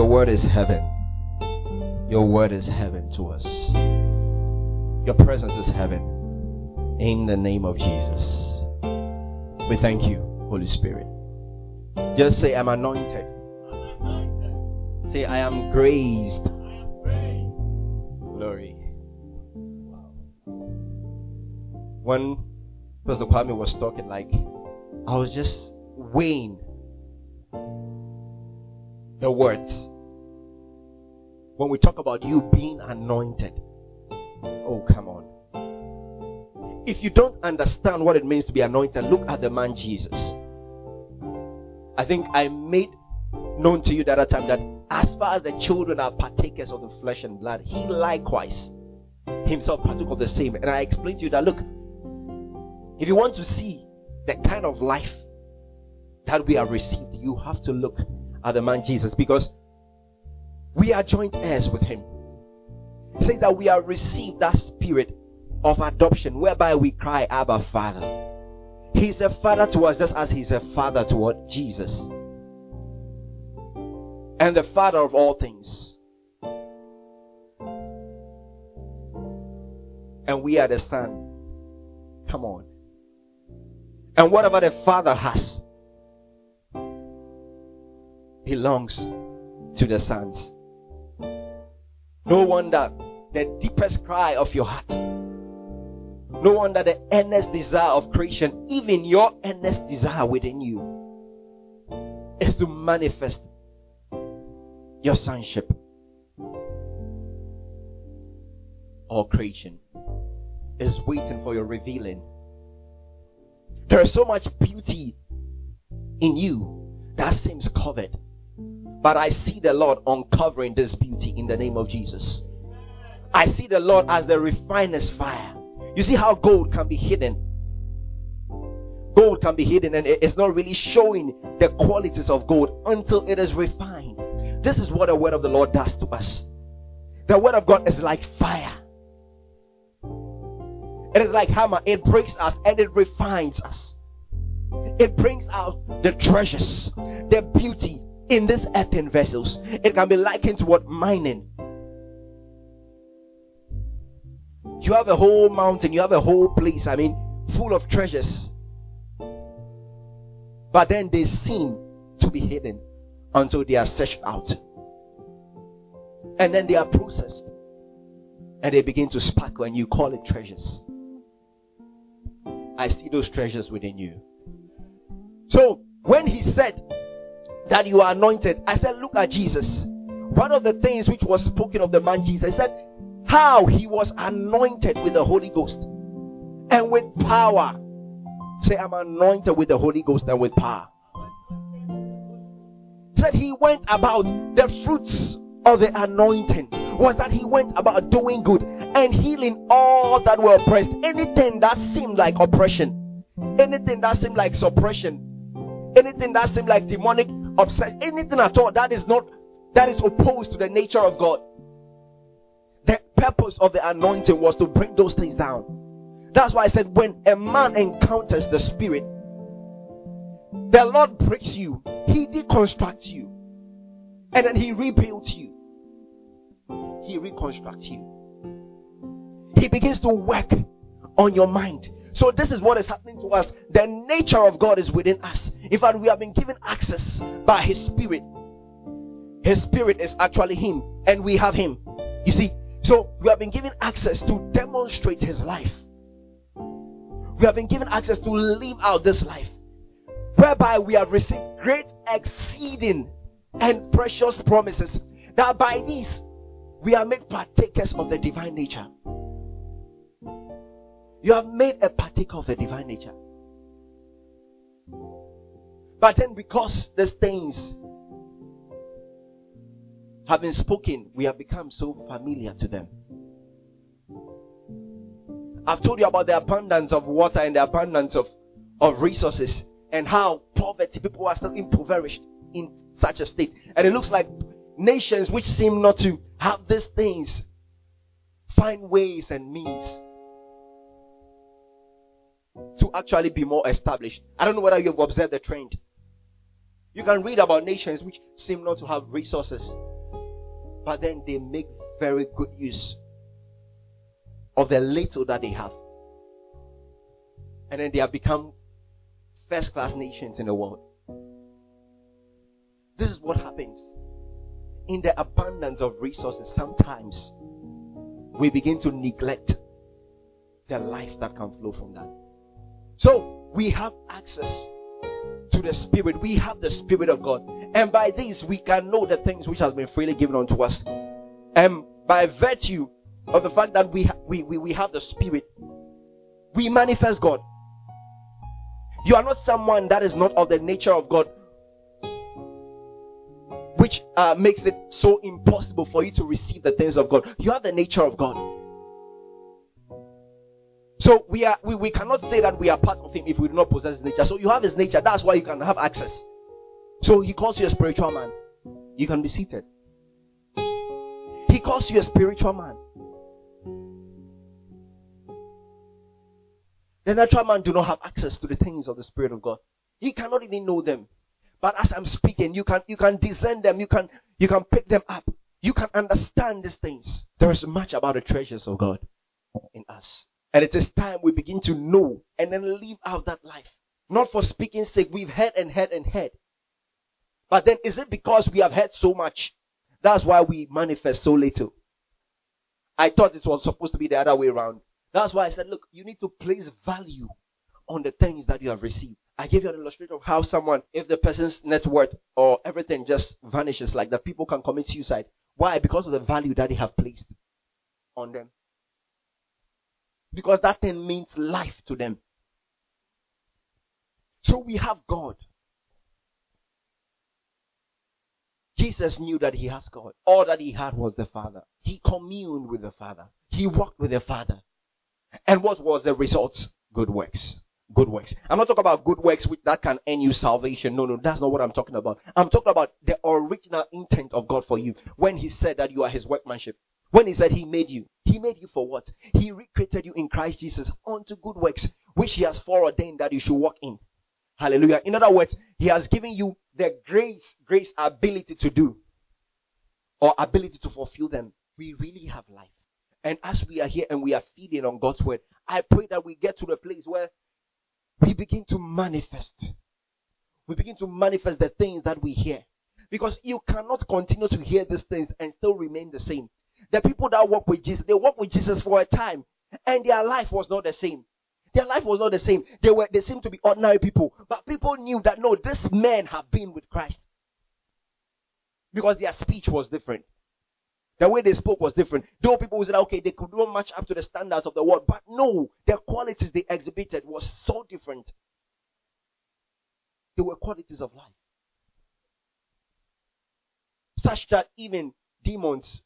Your word is heaven. Your word is heaven to us. Your presence is heaven. In the name of Jesus. We thank you, Holy Spirit. Just say, I'm anointed. Say, I am graced. Glory. When Pastor Kwame was talking, like, I was just weighing the words. When we talk about you being anointed, oh, come on. If you don't understand what it means to be anointed, look at the man Jesus. I think I made known to you the other time that as far as the children are partakers of the flesh and blood, he likewise himself partook of the same. And I explained to you that look, if you want to see the kind of life that we have received, you have to look at the man Jesus because we are joint heirs with him. It says that we have received that spirit of adoption whereby we cry, Abba, Father. He's a father to us just as he's a father to what? Jesus. And the father of all things. And we are the son. Come on. And whatever the father has, belongs to the sons. No wonder the deepest cry of your heart, no wonder the earnest desire of creation, even your earnest desire within you, is to manifest your sonship. All creation is waiting for your revealing. There is so much beauty in you that seems covered but I see the Lord uncovering this beauty in the name of Jesus. I see the Lord as the refiner's fire. You see how gold can be hidden. Gold can be hidden and it's not really showing the qualities of gold until it is refined. This is what the word of the Lord does to us. The word of God is like fire. It is like hammer. It breaks us and it refines us. It brings out the treasures, the beauty, in these earthen vessels. It can be likened to what mining. You have a whole mountain, you have a whole place, I mean, full of treasures. But then they seem to be hidden until they are searched out. And then they are processed. And they begin to sparkle, and you call it treasures. I see those treasures within you. So, when he said, that you are anointed. I said, Look at Jesus. One of the things which was spoken of the man Jesus, I said, how he was anointed with the Holy Ghost and with power. Say, I'm anointed with the Holy Ghost and with power. Said he went about the fruits of the anointing was that he went about doing good and healing all that were oppressed. Anything that seemed like oppression, anything that seemed like suppression, anything that seemed like demonic upset, anything at all that is not that is opposed to the nature of God. The purpose of the anointing was to bring those things down. That's why I said when a man encounters the spirit, the Lord breaks you, he deconstructs you, and then he rebuilds you. He reconstructs you. He begins to work on your mind. So this is what is happening to us. The nature of God is within us. In fact, we have been given access by His Spirit. His Spirit is actually Him, and we have Him. You see, so we have been given access to demonstrate His life. We have been given access to live out this life, whereby we have received great, exceeding, and precious promises. That by these we are made partakers of the divine nature. You have made a partaker of the divine nature. But then, because these things have been spoken, we have become so familiar to them. I've told you about the abundance of water and the abundance of, of resources and how poverty, people are still impoverished in such a state. And it looks like nations which seem not to have these things find ways and means to actually be more established. I don't know whether you've observed the trend. You can read about nations which seem not to have resources, but then they make very good use of the little that they have. And then they have become first class nations in the world. This is what happens. In the abundance of resources, sometimes we begin to neglect the life that can flow from that. So we have access to the Spirit. We have the Spirit of God. And by this we can know the things which has been freely given unto us. And by virtue of the fact that we, ha- we, we, we have the Spirit, we manifest God. You are not someone that is not of the nature of God, which uh, makes it so impossible for you to receive the things of God. You have the nature of God. So we are we, we cannot say that we are part of him if we do not possess his nature. So you have his nature, that's why you can have access. So he calls you a spiritual man. You can be seated. He calls you a spiritual man. The natural man do not have access to the things of the Spirit of God. He cannot even know them. But as I'm speaking, you can you can discern them, you can you can pick them up, you can understand these things. There is much about the treasures of God in us. And it is time we begin to know and then live out that life. Not for speaking sake, we've heard and heard and heard. But then is it because we have heard so much? That's why we manifest so little. I thought it was supposed to be the other way around. That's why I said, look, you need to place value on the things that you have received. I gave you an illustration of how someone, if the person's net worth or everything just vanishes like that, people can commit suicide. Why? Because of the value that they have placed on them. Because that thing means life to them. So we have God. Jesus knew that he has God. All that he had was the Father. He communed with the Father. He walked with the Father. And what was the result? Good works. Good works. I'm not talking about good works which that can earn you salvation. No, no, that's not what I'm talking about. I'm talking about the original intent of God for you when He said that you are His workmanship. When He said He made you, He made you for what? He recreated you in Christ Jesus unto good works which He has foreordained that you should walk in. Hallelujah. In other words, He has given you the grace, grace ability to do or ability to fulfill them. We really have life. And as we are here and we are feeding on God's word, I pray that we get to the place where we begin to manifest. We begin to manifest the things that we hear. Because you cannot continue to hear these things and still remain the same. The people that walk with Jesus, they walk with Jesus for a time, and their life was not the same. Their life was not the same. They were they seemed to be ordinary people. But people knew that no, this men have been with Christ. Because their speech was different. The way they spoke was different. Though people said, okay, they could not match up to the standards of the world. But no, the qualities they exhibited was so different. They were qualities of life. Such that even demons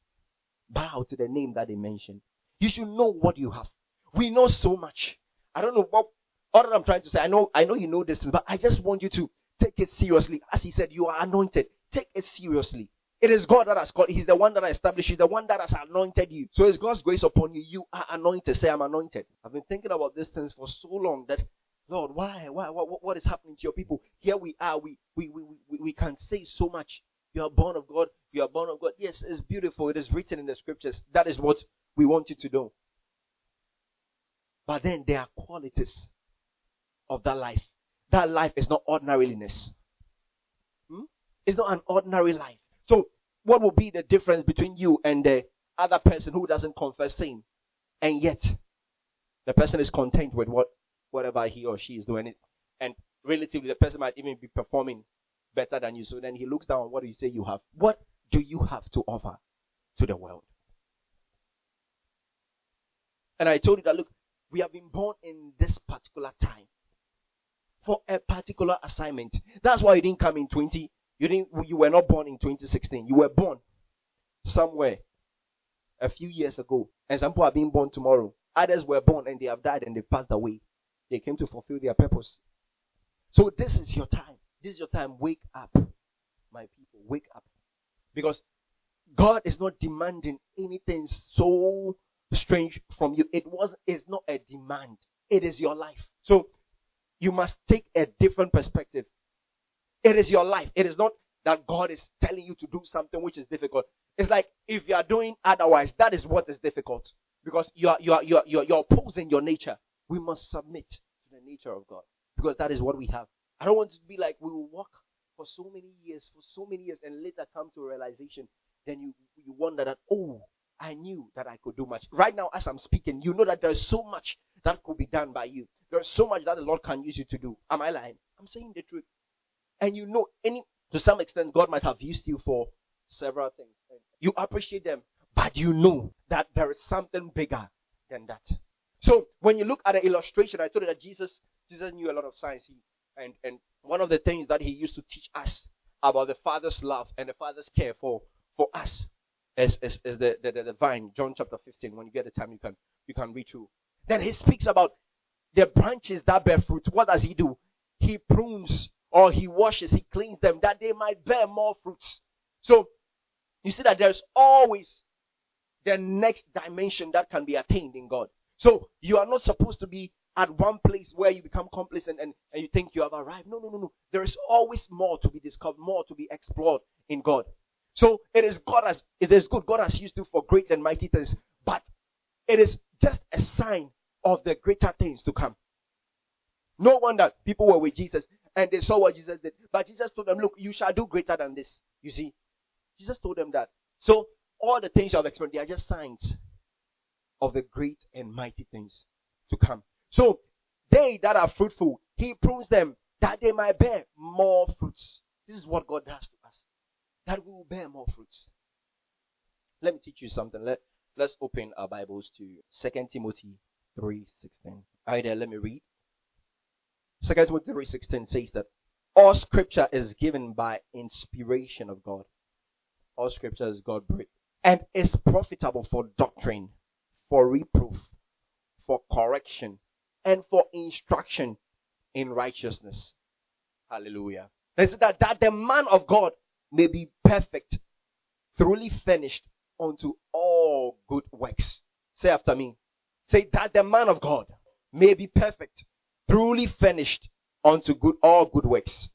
bow to the name that they mention. You should know what you have. We know so much. I don't know what all that I'm trying to say. I know I know you know this, but I just want you to take it seriously. As he said, you are anointed. Take it seriously. It is God that has called. He's the one that established you, the one that has anointed you. So it's God's grace upon you. You are anointed. Say, I'm anointed. I've been thinking about these things for so long that, Lord, why, why, what, what is happening to your people? Here we are. We, we, we, we, we can say so much. You are born of God. You are born of God. Yes, it's beautiful. It is written in the scriptures. That is what we want you to do. But then there are qualities of that life. That life is not ordinariness. Hmm? It's not an ordinary life. So what will be the difference between you and the other person who doesn't confess sin? And yet, the person is content with what whatever he or she is doing. And relatively, the person might even be performing better than you. So then he looks down what do you say you have. What do you have to offer to the world? And I told you that look, we have been born in this particular time for a particular assignment. That's why you didn't come in 20 you didn't you were not born in 2016. You were born somewhere a few years ago. And some people are being born tomorrow. Others were born and they have died and they passed away. They came to fulfill their purpose. So this is your time. This is your time. Wake up, my people. Wake up. Because God is not demanding anything so strange from you. It was it's not a demand. It is your life. So you must take a different perspective. It is your life. It is not that God is telling you to do something which is difficult. It's like if you are doing otherwise, that is what is difficult. Because you are, you are, you are, you are, you're opposing your nature. We must submit to the nature of God. Because that is what we have. I don't want to be like we will walk for so many years, for so many years, and later come to a realization. Then you, you wonder that, oh, I knew that I could do much. Right now, as I'm speaking, you know that there's so much that could be done by you. There's so much that the Lord can use you to do. Am I lying? I'm saying the truth. And you know, any to some extent, God might have used you for several things. You appreciate them, but you know that there is something bigger than that. So when you look at the illustration, I told you that Jesus Jesus knew a lot of science. He, and and one of the things that he used to teach us about the Father's love and the Father's care for for us is, is, is the, the, the, vine, John chapter 15. When you get the time, you can you can read through. Then he speaks about the branches that bear fruit. What does he do? He prunes or he washes, he cleans them that they might bear more fruits. So you see that there's always the next dimension that can be attained in God. So you are not supposed to be at one place where you become complacent and, and you think you have arrived. No, no, no, no. There is always more to be discovered, more to be explored in God. So it is God as it is good. God has used you for great and mighty things, but it is just a sign of the greater things to come. No wonder people were with Jesus and they saw what Jesus did. But Jesus told them, Look, you shall do greater than this. You see? Jesus told them that. So all the things you have experienced, they are just signs of the great and mighty things to come. So they that are fruitful, he prunes them that they might bear more fruits. This is what God does to us. That we will bear more fruits. Let me teach you something. Let, let's open our Bibles to 2 Timothy 3.16. Are you there? Let me read. 2 Timothy 3.16 says that all scripture is given by inspiration of God. All scripture is God breathed and is profitable for doctrine, for reproof, for correction, and for instruction in righteousness. Hallelujah. It's that, that the man of God may be perfect, truly finished unto all good works. Say after me. Say that the man of God may be perfect, truly finished unto good all good works.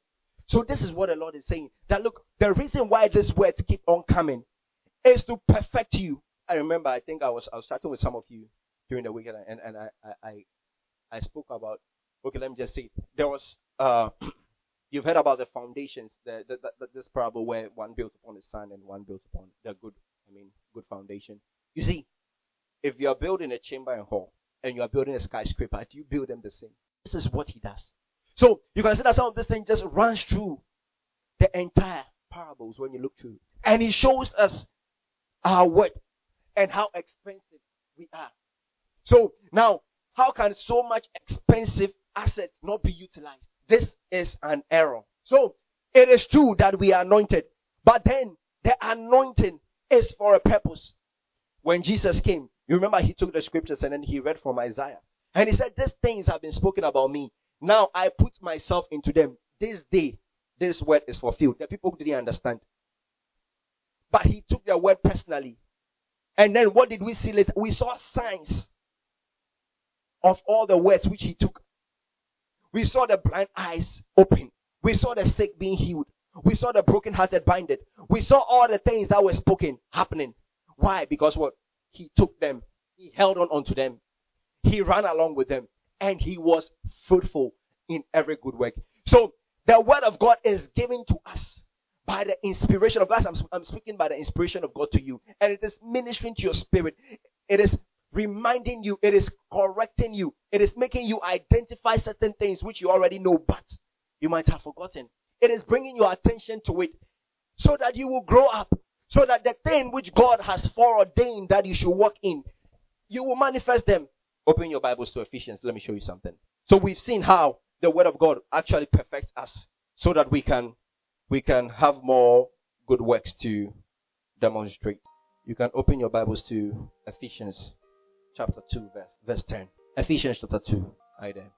So this is what the Lord is saying. That look, the reason why these words keep on coming is to perfect you. I remember, I think I was I was chatting with some of you during the weekend, and, and I I spoke about. Okay, let me just say there was. Uh, you've heard about the foundations, the, the, the, this parable where one built upon the sand and one built upon the good. I mean, good foundation. You see, if you are building a chamber and hall and you are building a skyscraper, do you build them the same? This is what he does. So you can see that some of this thing just runs through the entire parables when you look through. And he shows us our worth and how expensive we are. So now, how can so much expensive asset not be utilized? This is an error. So it is true that we are anointed, but then the anointing is for a purpose. When Jesus came, you remember he took the scriptures and then he read from Isaiah. And he said, These things have been spoken about me. Now I put myself into them. This day, this word is fulfilled. The people didn't understand. But he took the word personally. And then what did we see later? We saw signs of all the words which he took. We saw the blind eyes open. We saw the sick being healed. We saw the broken-hearted binded. We saw all the things that were spoken happening. Why? Because what? He took them. He held on onto them. He ran along with them and he was fruitful in every good work. So the word of God is given to us by the inspiration of God. I'm, I'm speaking by the inspiration of God to you, and it is ministering to your spirit. It is reminding you, it is correcting you, it is making you identify certain things which you already know, but you might have forgotten. It is bringing your attention to it so that you will grow up, so that the thing which God has foreordained that you should walk in, you will manifest them Open your Bibles to Ephesians. Let me show you something. So we've seen how the Word of God actually perfects us so that we can we can have more good works to demonstrate. You can open your Bibles to Ephesians chapter 2, verse, verse 10. Ephesians chapter 2. Right there.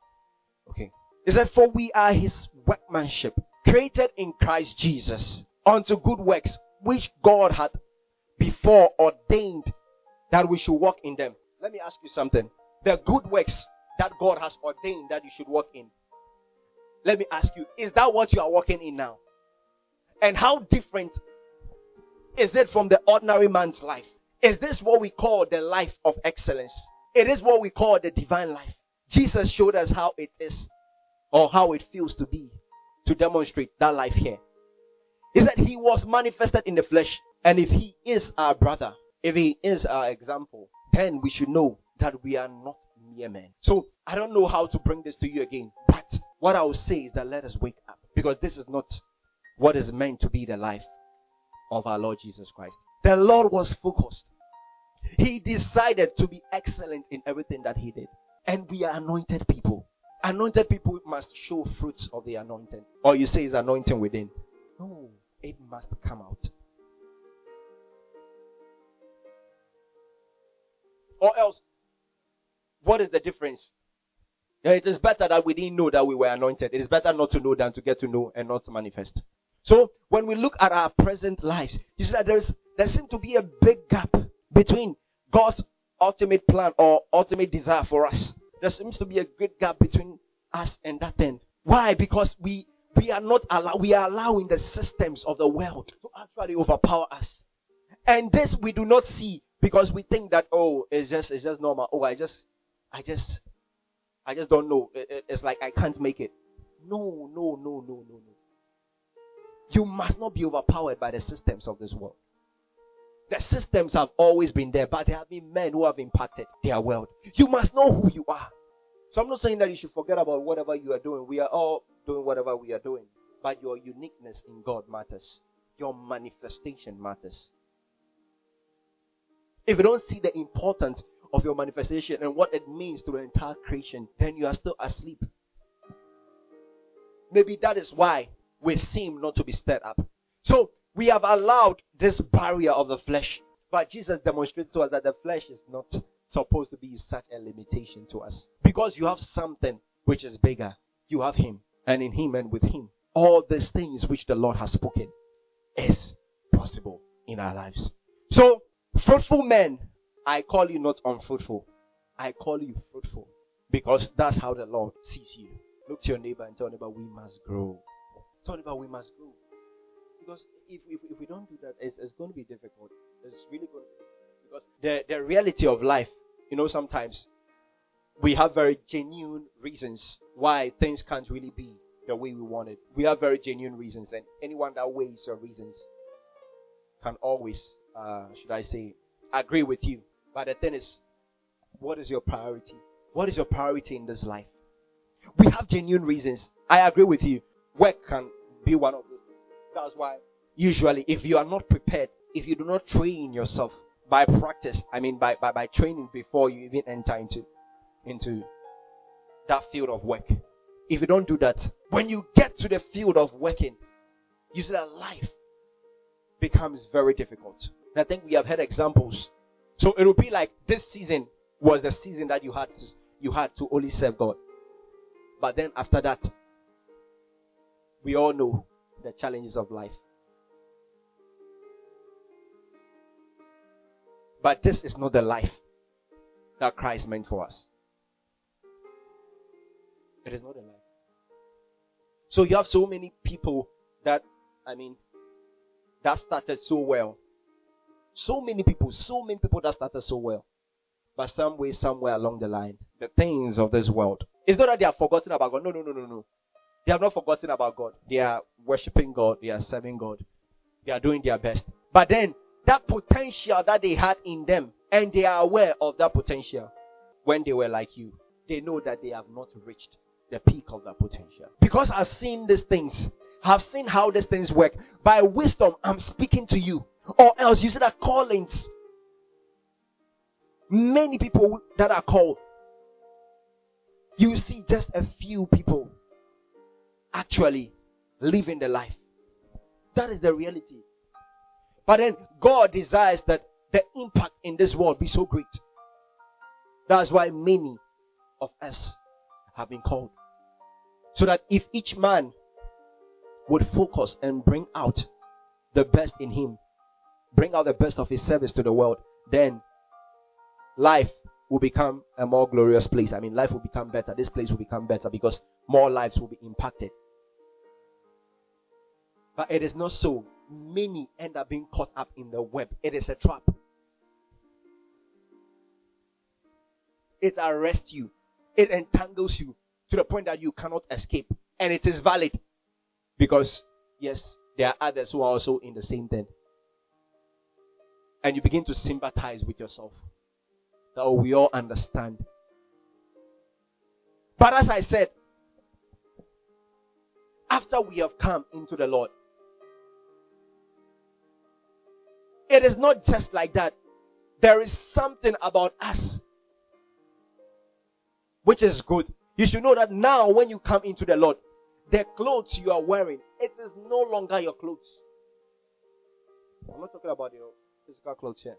Okay. It said, For we are his workmanship, created in Christ Jesus, unto good works, which God had before ordained that we should walk in them. Let me ask you something the good works that God has ordained that you should walk in. Let me ask you, is that what you are walking in now? And how different Is it from the ordinary man's life? Is this what we call the life of excellence? It is what we call the divine life. Jesus showed us how it is or how it feels to be to demonstrate that life here. He said he was manifested in the flesh. And if he is our brother, if he is our example, then we should know that we are not mere men. So I don't know how to bring this to you again, but what I will say is that let us wake up because this is not what is meant to be the life of our Lord Jesus Christ. The Lord was focused. He decided to be excellent in everything that he did. And we are anointed people. Anointed people must show fruits of the anointing. Or you say it's anointing within. No, it must come out. Or else, what is the difference? It is better that we didn't know that we were anointed. It is better not to know than to get to know and not to manifest. So when we look at our present lives, you see that there is there seems to be a big gap between God's ultimate plan or ultimate desire for us. There seems to be a great gap between us and that end. Why? Because we we are not allow, we are allowing the systems of the world to actually overpower us. And this we do not see because we think that oh it's just it's just normal. Oh I just I just I just don't know. It, it, it's like I can't make it. No, no, no, no, no, no. You must not be overpowered by the systems of this world. The systems have always been there, but there have been men who have impacted their world. You must know who you are. So I'm not saying that you should forget about whatever you are doing. We are all doing whatever we are doing. But your uniqueness in God matters. Your manifestation matters. If you don't see the importance of your manifestation and what it means to the entire creation, then you are still asleep. Maybe that is why we seem not to be stirred up. So we have allowed this barrier of the flesh. But Jesus demonstrated to us that the flesh is not supposed to be such a limitation to us. Because you have something which is bigger. You have Him, and in Him and with Him. All these things which the Lord has spoken is possible in our lives. So, fruitful men, I call you not unfruitful. I call you fruitful. Because that's how the Lord sees you. Look to your neighbor and tell neighbor, we must grow. Tell neighbor, we must grow. Because if, if, if we don't do that, it's, it's going to be difficult. It's really going to be difficult. Because the, the reality of life, you know, sometimes we have very genuine reasons why things can't really be the way we want it. We have very genuine reasons, and anyone that weighs your reasons can always, uh, should I say, agree with you. But the thing is, what is your priority? What is your priority in this life? We have genuine reasons. I agree with you. Work can be one of that's why usually if you are not prepared, if you do not train yourself by practice, I mean by, by, by training before you even enter into into that field of work. If you don't do that, when you get to the field of working, you see that life becomes very difficult. And I think we have had examples. So it will be like this season was the season that you had to, you had to only serve God. But then after that, we all know the challenges of life. But this is not the life that Christ meant for us. It is not a life. So you have so many people that, I mean, that started so well. So many people, so many people that started so well. But some way, somewhere along the line, the things of this world. It's not that they have forgotten about God. No, no, no, no, no. They have not forgotten about God. They are worshiping God. They are serving God. They are doing their best. But then, that potential that they had in them, and they are aware of that potential when they were like you, they know that they have not reached the peak of that potential. Because I've seen these things, I've seen how these things work. By wisdom, I'm speaking to you. Or else you see that callings. Many people that are called, you see just a few people actually living the life. That is the reality. But then God desires that the impact in this world be so great. That's why many of us have been called. So that if each man would focus and bring out the best in him, bring out the best of his service to the world, then life will become a more glorious place. I mean, life will become better. This place will become better because more lives will be impacted. But it is not so many end up being caught up in the web. It is a trap. It arrests you, it entangles you to the point that you cannot escape. And it is valid because, yes, there are others who are also in the same thing. And you begin to sympathize with yourself. That we all understand. But as I said, after we have come into the Lord, it is not just like that. There is something about us which is good. You should know that now, when you come into the Lord, the clothes you are wearing, it is no longer your clothes. I'm not talking about your physical clothes here.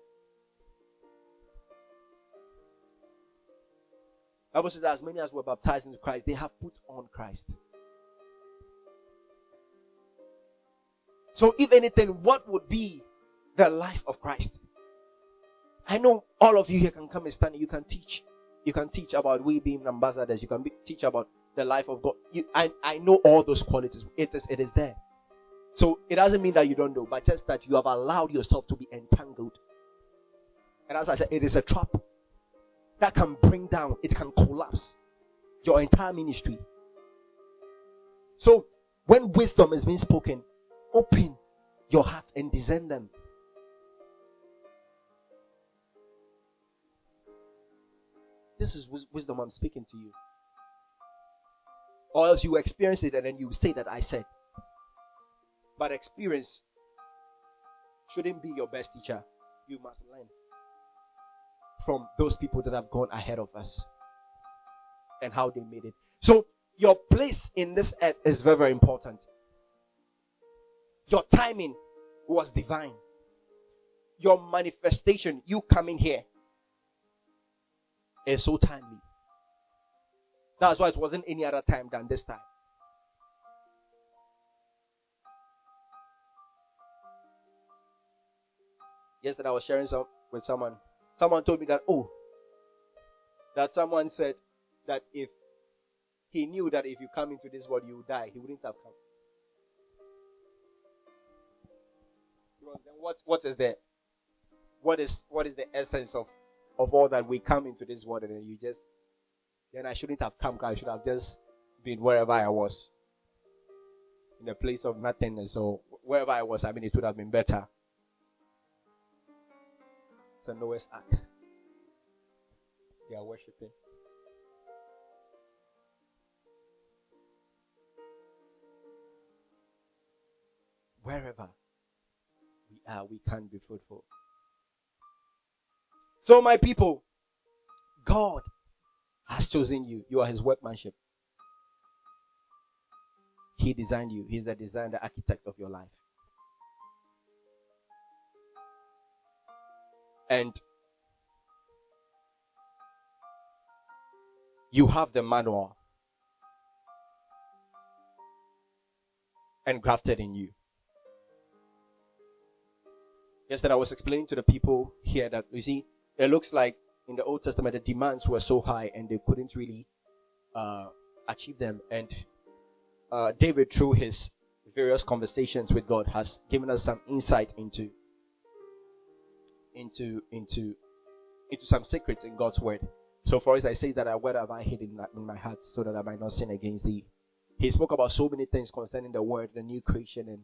Bible says that as many as were baptized into Christ, they have put on Christ. So, if anything, what would be the life of Christ? I know all of you here can come and stand. You can teach. You can teach about we being ambassadors. You can be, teach about the life of God. You, I, I know all those qualities. It is, it is there. So it doesn't mean that you don't know, but just that you have allowed yourself to be entangled. And as I said, it is a trap that can bring down, it can collapse your entire ministry. So when wisdom is being spoken, open your heart and discern them. This is wisdom I'm speaking to you. Or else you experience it and then you say that I said. But experience shouldn't be your best teacher. You must learn from those people that have gone ahead of us and how they made it. So, your place in this earth is very, very important. Your timing was divine. Your manifestation, you coming here, is so timely. That's why it wasn't any other time than this time. Yesterday I was sharing some with someone. Someone told me that oh, that someone said that if he knew that if you come into this world you die, he wouldn't have come. Then what what is the what is what is the essence of of all that we come into this world and then you just then I shouldn't have come. I should have just been wherever I was. In a place of nothingness. or wherever I was, I mean it would have been better. It's a Noah's Ark. They are worshipping. Wherever we are, we can be fruitful. So, my people, God has chosen you. You are His workmanship. He designed you. He's the designer, architect of your life. And you have the manual and grafted in you. Yesterday I was explaining to the people here that you see it looks like in the Old Testament the demands were so high and they couldn't really uh, achieve them. And uh, David, through his various conversations with God, has given us some insight into into into into some secrets in God's word. So for us, I say that uh, I word have I hidden in my heart so that I might not sin against thee. He spoke about so many things concerning the word, the new creation, and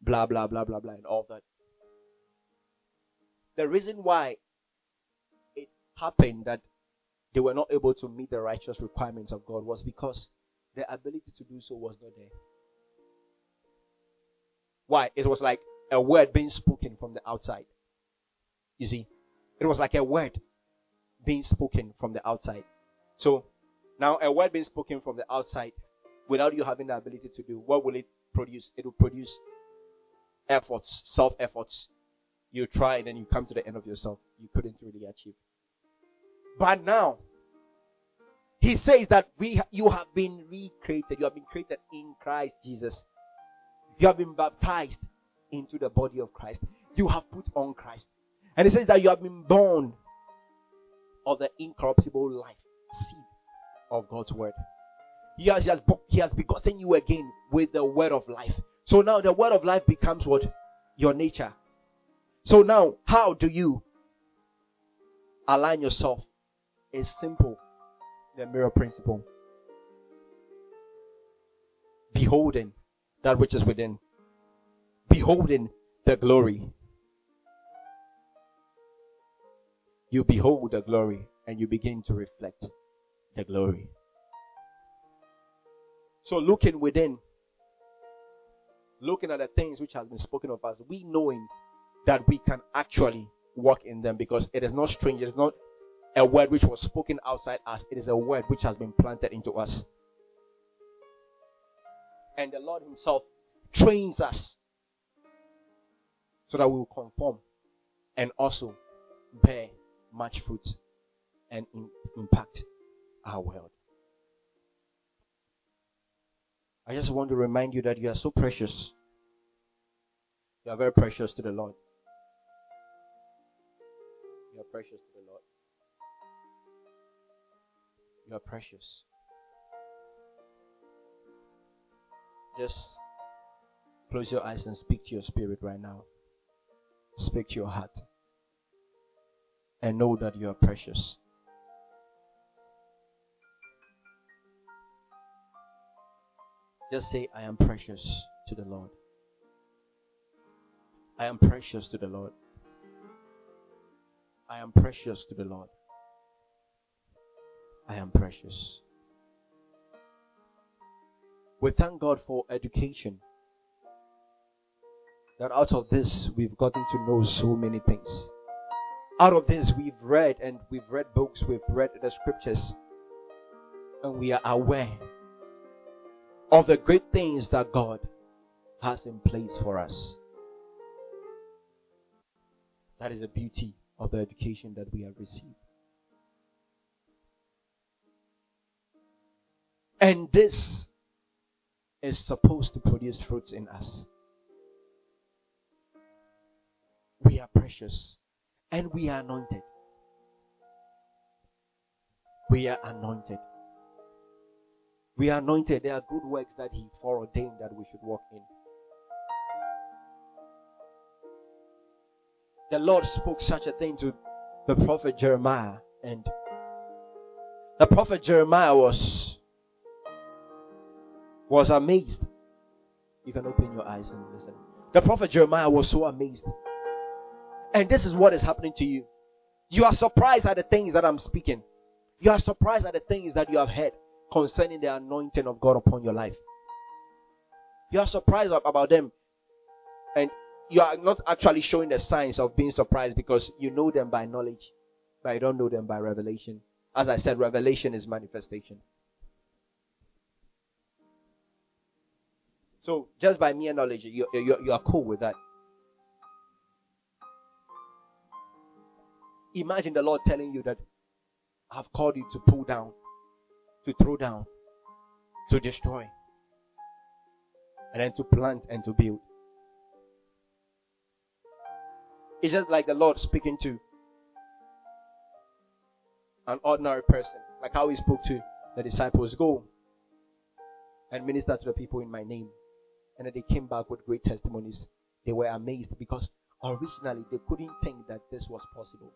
blah blah blah blah blah, and all that. The reason why it happened that they were not able to meet the righteous requirements of God was because their ability to do so was not there. Why? It was like a word being spoken from the outside. You see, it was like a word being spoken from the outside. So now a word being spoken from the outside without you having the ability to do, what will it produce? It will produce efforts, self efforts. You try and then you come to the end of yourself. You couldn't really achieve. But now, he says that we, you have been recreated. You have been created in Christ Jesus. You have been baptized into the body of Christ. You have put on Christ. And he says that you have been born of the incorruptible life, seed of God's word. He has, he has, he has begotten you again with the word of life. So now the word of life becomes what? your nature. So now, how do you align yourself? It's simple. The mirror principle. Beholding that which is within. Beholding the glory. You behold the glory and you begin to reflect the glory. So looking within, looking at the things which has been spoken of us, we knowing that we can actually walk in them because it is not strange, it is not a word which was spoken outside us, it is a word which has been planted into us. And the Lord Himself trains us so that we will conform and also bear much fruit and in, impact our world. I just want to remind you that you are so precious. You are very precious to the Lord. You are precious to the Lord. You are precious. Just close your eyes and speak to your spirit right now. Speak to your heart. And know that you are precious. Just say, I am precious to the Lord. I am precious to the Lord. I am precious to the Lord. I am precious. We thank God for education. That out of this, we've gotten to know so many things. Out of this, we've read and we've read books, we've read the scriptures, and we are aware of the great things that God has in place for us. That is the beauty of the education that we have received. And this is supposed to produce fruits in us. We are precious and we are anointed. We are anointed. We are anointed. There are good works that He foreordained that we should walk in. The Lord spoke such a thing to the prophet Jeremiah, and the prophet Jeremiah was was amazed. You can open your eyes and listen. The prophet Jeremiah was so amazed. And this is what is happening to you. You are surprised at the things that I'm speaking. You are surprised at the things that you have heard concerning the anointing of God upon your life. You are surprised about them, and you are not actually showing the signs of being surprised because you know them by knowledge, but you don't know them by revelation. As I said, revelation is manifestation. So, just by mere knowledge, you, you, you are cool with that. Imagine the Lord telling you that I've called you to pull down to throw down, to destroy, and then to plant and to build. It's just like the Lord speaking to an ordinary person, like how He spoke to the disciples go and minister to the people in my name. And then they came back with great testimonies. They were amazed because originally they couldn't think that this was possible.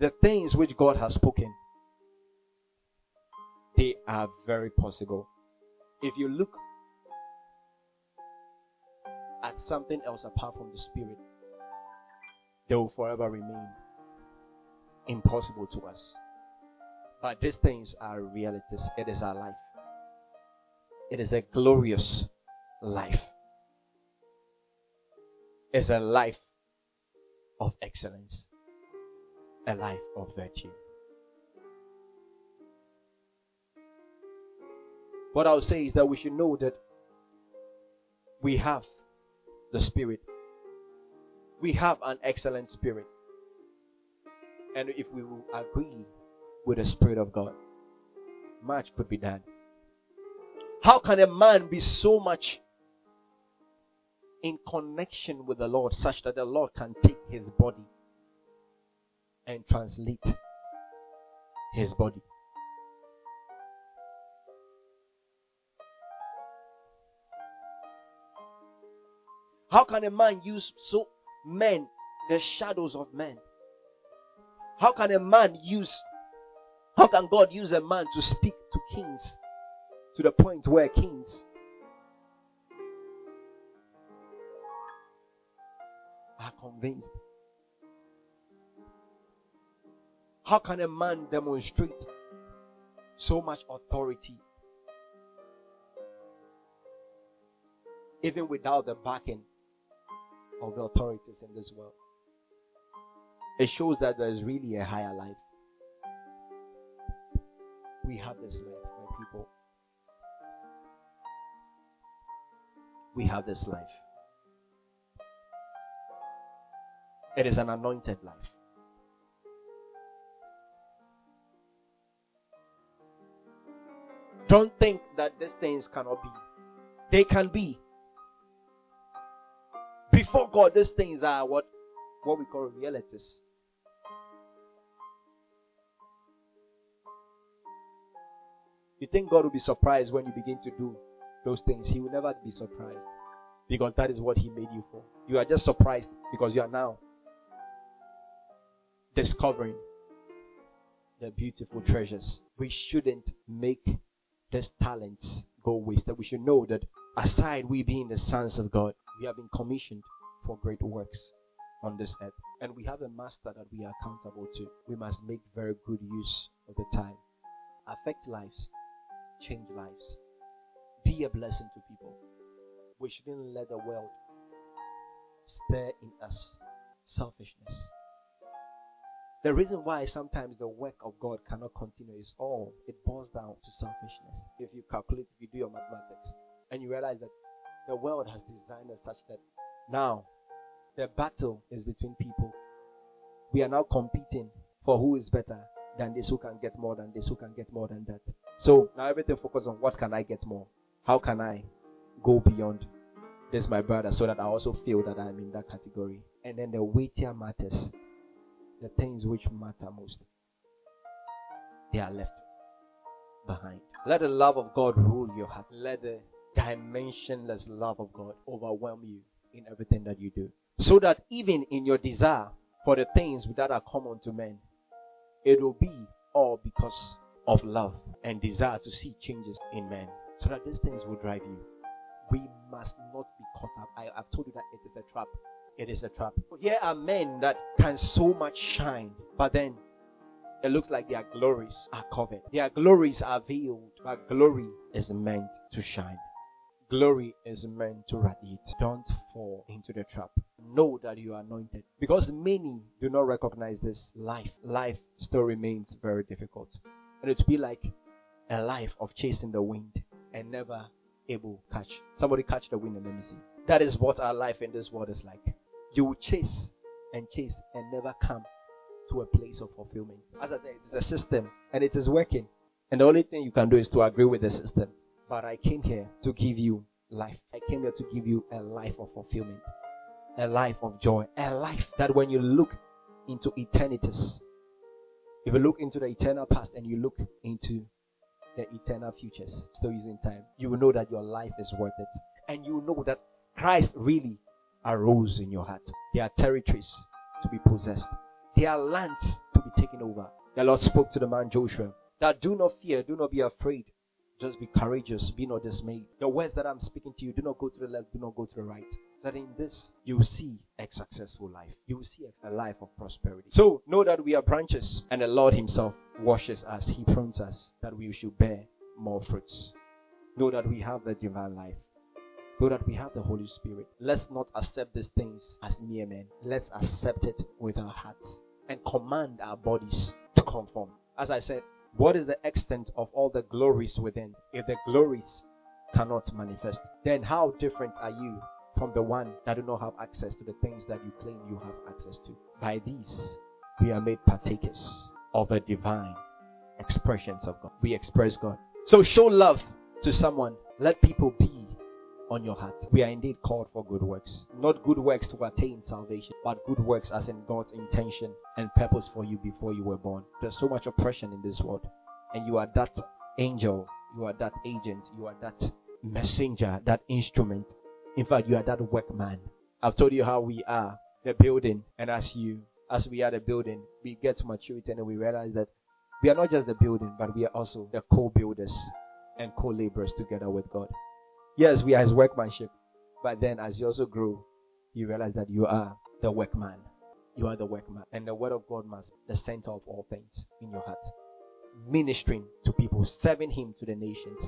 The things which God has spoken they are very possible. If you look at something else apart from the Spirit, they will forever remain impossible to us. But these things are realities. It is our life. It is a glorious life. It's a life of excellence, a life of virtue. What I'll say is that we should know that we have the Spirit. We have an excellent Spirit. And if we will agree with the Spirit of God, much could be done. How can a man be so much in connection with the Lord such that the Lord can take his body and translate his body? How can a man use so men, the shadows of men? How can a man use, how can God use a man to speak to kings to the point where kings are convinced? How can a man demonstrate so much authority even without the backing of the authorities in this world? It shows that there is really a higher life. We have this life, my people. We have this life. It is an anointed life. Don't think that these things cannot be. They can be. Before God, these things are what, what we call realities. You think God will be surprised when you begin to do those things? He will never be surprised because that is what He made you for. You are just surprised because you are now discovering the beautiful treasures. We shouldn't make this talents go wasted. We should know that aside we being the sons of God, we have been commissioned for great works on this earth. And we have a master that we are accountable to. We must make very good use of the time. Affect lives change lives. Be a blessing to people. We shouldn't let the world stir in us selfishness. The reason why sometimes the work of God cannot continue is all it boils down to selfishness. If you calculate, if you do your mathematics, and you realize that the world has designed us such that now the battle is between people. We are now competing for who is better than this, who can get more than this, who can get more than that. So now everything focus on what can I get more? How can I go beyond this, my brother, so that I also feel that I'm in that category? And then the weightier matters, the things which matter most, they are left behind. Let the love of God rule your heart. Let the dimensionless love of God overwhelm you in everything that you do. So that even in your desire for the things that are common to men, it will be all because of love and desire to see changes in men so that these things will drive you. We must not be caught up. I, have told you that it is a trap. It is a trap. Here are men that can so much shine, but then it looks like their glories are covered. Their glories are veiled, but glory is meant to shine. Glory is meant to radiate. Don't fall into the trap. Know that you are anointed. Because many do not recognize this life. Life still remains very difficult. And it will be like a life of chasing the wind and never able to catch. Somebody catch the wind and let me see. That is what our life in this world is like. You will chase and chase and never come to a place of fulfillment. As I said, it is a system and it is working. And the only thing you can do is to agree with the system. But I came here to give you life. I came here to give you a life of fulfillment, a life of joy, a life that when you look into eternities, if you look into the eternal past and you look into the eternal futures, still using time, you will know that your life is worth it. And you will know that Christ really arose in your heart. There are territories to be possessed, there are lands to be taken over. The Lord spoke to the man Joshua that do not fear, do not be afraid. Just be courageous, be not dismayed. The words that I'm speaking to you, do not go to the left, do not go to the right that in this you will see a successful life. You will see a life of prosperity. So know that we are branches and the Lord Himself washes us. He prunes us that we should bear more fruits. Know that we have the divine life. Know that we have the Holy Spirit. Let's not accept these things as mere men. Let's accept it with our hearts and command our bodies to conform. As I said, what is the extent of all the glories within? If the glories cannot manifest, then how different are you from the one that do not have access to the things that you claim you have access to. By these, we are made partakers of the divine expressions of God. We express God. So show love to someone. Let people be on your heart. We are indeed called for good works. Not good works to attain salvation, but good works as in God's intention and purpose for you before you were born. There's so much oppression in this world. And you are that angel, you are that agent, you are that messenger, that instrument in fact, you are that workman I've told you how we are the building, and as you, as we are the building, we get to maturity and we realize that we are not just the building, but we are also the co-builders and co-laborers together with God. Yes, we are His workmanship, but then as you also grow, you realize that you are the workman. You are the workman, and the Word of God must be the center of all things in your heart. Ministering to people, serving Him to the nations.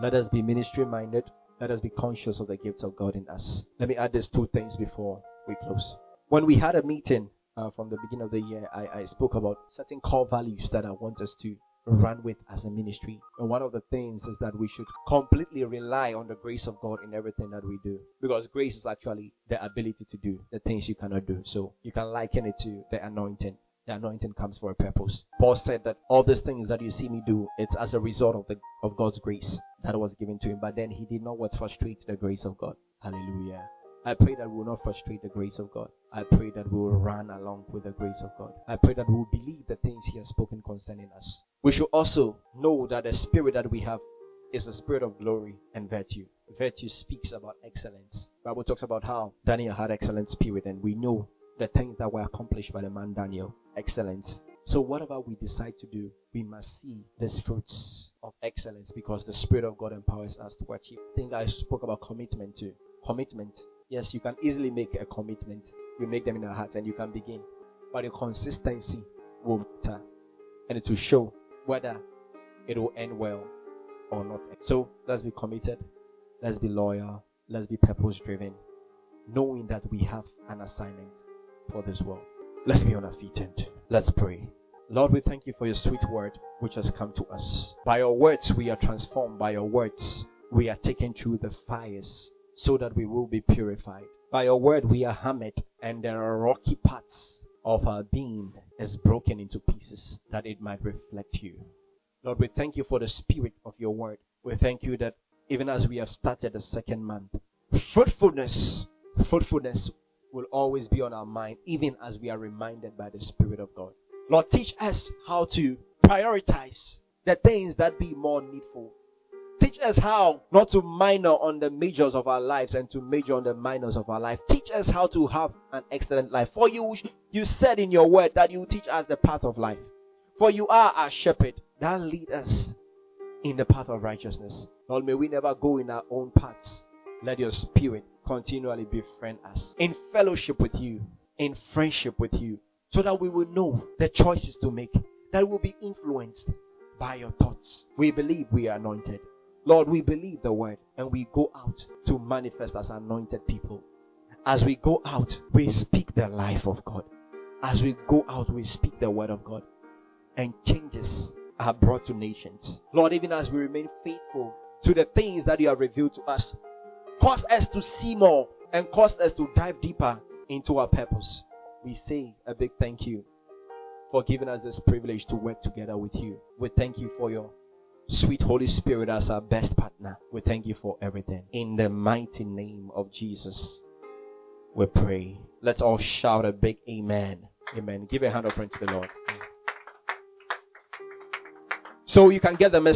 Let us be ministry minded. Let us be conscious of the gifts of God in us. Let me add these two things before we close. When we had a meeting uh, from the beginning of the year, I, I spoke about certain core values that I want us to run with as a ministry. And one of the things is that we should completely rely on the grace of God in everything that we do. Because grace is actually the ability to do the things you cannot do. So you can liken it to the anointing. The anointing comes for a purpose. Paul said that all these things that you see me do, it's as a result of the of God's grace that was given to him. But then he did not what frustrate the grace of God. Hallelujah. I pray that we will not frustrate the grace of God. I pray that we will run along with the grace of God. I pray that we will believe the things He has spoken concerning us. We should also know that the spirit that we have is a spirit of glory and virtue. Virtue speaks about excellence. The Bible talks about how Daniel had an excellent spirit, and we know the things that were accomplished by the man Daniel. Excellence. So whatever we decide to do, we must see these fruits of excellence because the Spirit of God empowers us to achieve. I think I spoke about commitment too. Commitment Yes, you can easily make a commitment. You make them in your heart and you can begin. But the consistency will matter. And it will show whether it will end well or not. So let's be committed. Let's be loyal. Let's be purpose driven. Knowing that we have an assignment for this world. Let's be on our feet and let's pray. Lord, we thank you for your sweet word which has come to us. By your words, we are transformed. By your words, we are taken through the fires so that we will be purified. By your word we are hammered, and there are rocky parts of our being is broken into pieces that it might reflect you. Lord, we thank you for the spirit of your word. We thank you that even as we have started the second month, fruitfulness, fruitfulness will always be on our mind, even as we are reminded by the Spirit of God. Lord, teach us how to prioritize the things that be more needful Teach us how not to minor on the majors of our lives and to major on the minors of our life. Teach us how to have an excellent life. For you, you said in your word that you teach us the path of life. For you are our shepherd that lead us in the path of righteousness. Lord, may we never go in our own paths. Let your spirit continually befriend us in fellowship with you, in friendship with you, so that we will know the choices to make, that will be influenced by your thoughts. We believe we are anointed. Lord, we believe the word and we go out to manifest as anointed people. As we go out, we speak the life of God. As we go out, we speak the word of God. And changes are brought to nations. Lord, even as we remain faithful to the things that you have revealed to us, cause us to see more and cause us to dive deeper into our purpose. We say a big thank you for giving us this privilege to work together with you. We thank you for your sweet Holy Spirit as our best partner. We thank you for everything. In the mighty name of Jesus, we pray. Let's all shout a big amen. Amen. Give a hand of praise to the Lord. So you can get the message.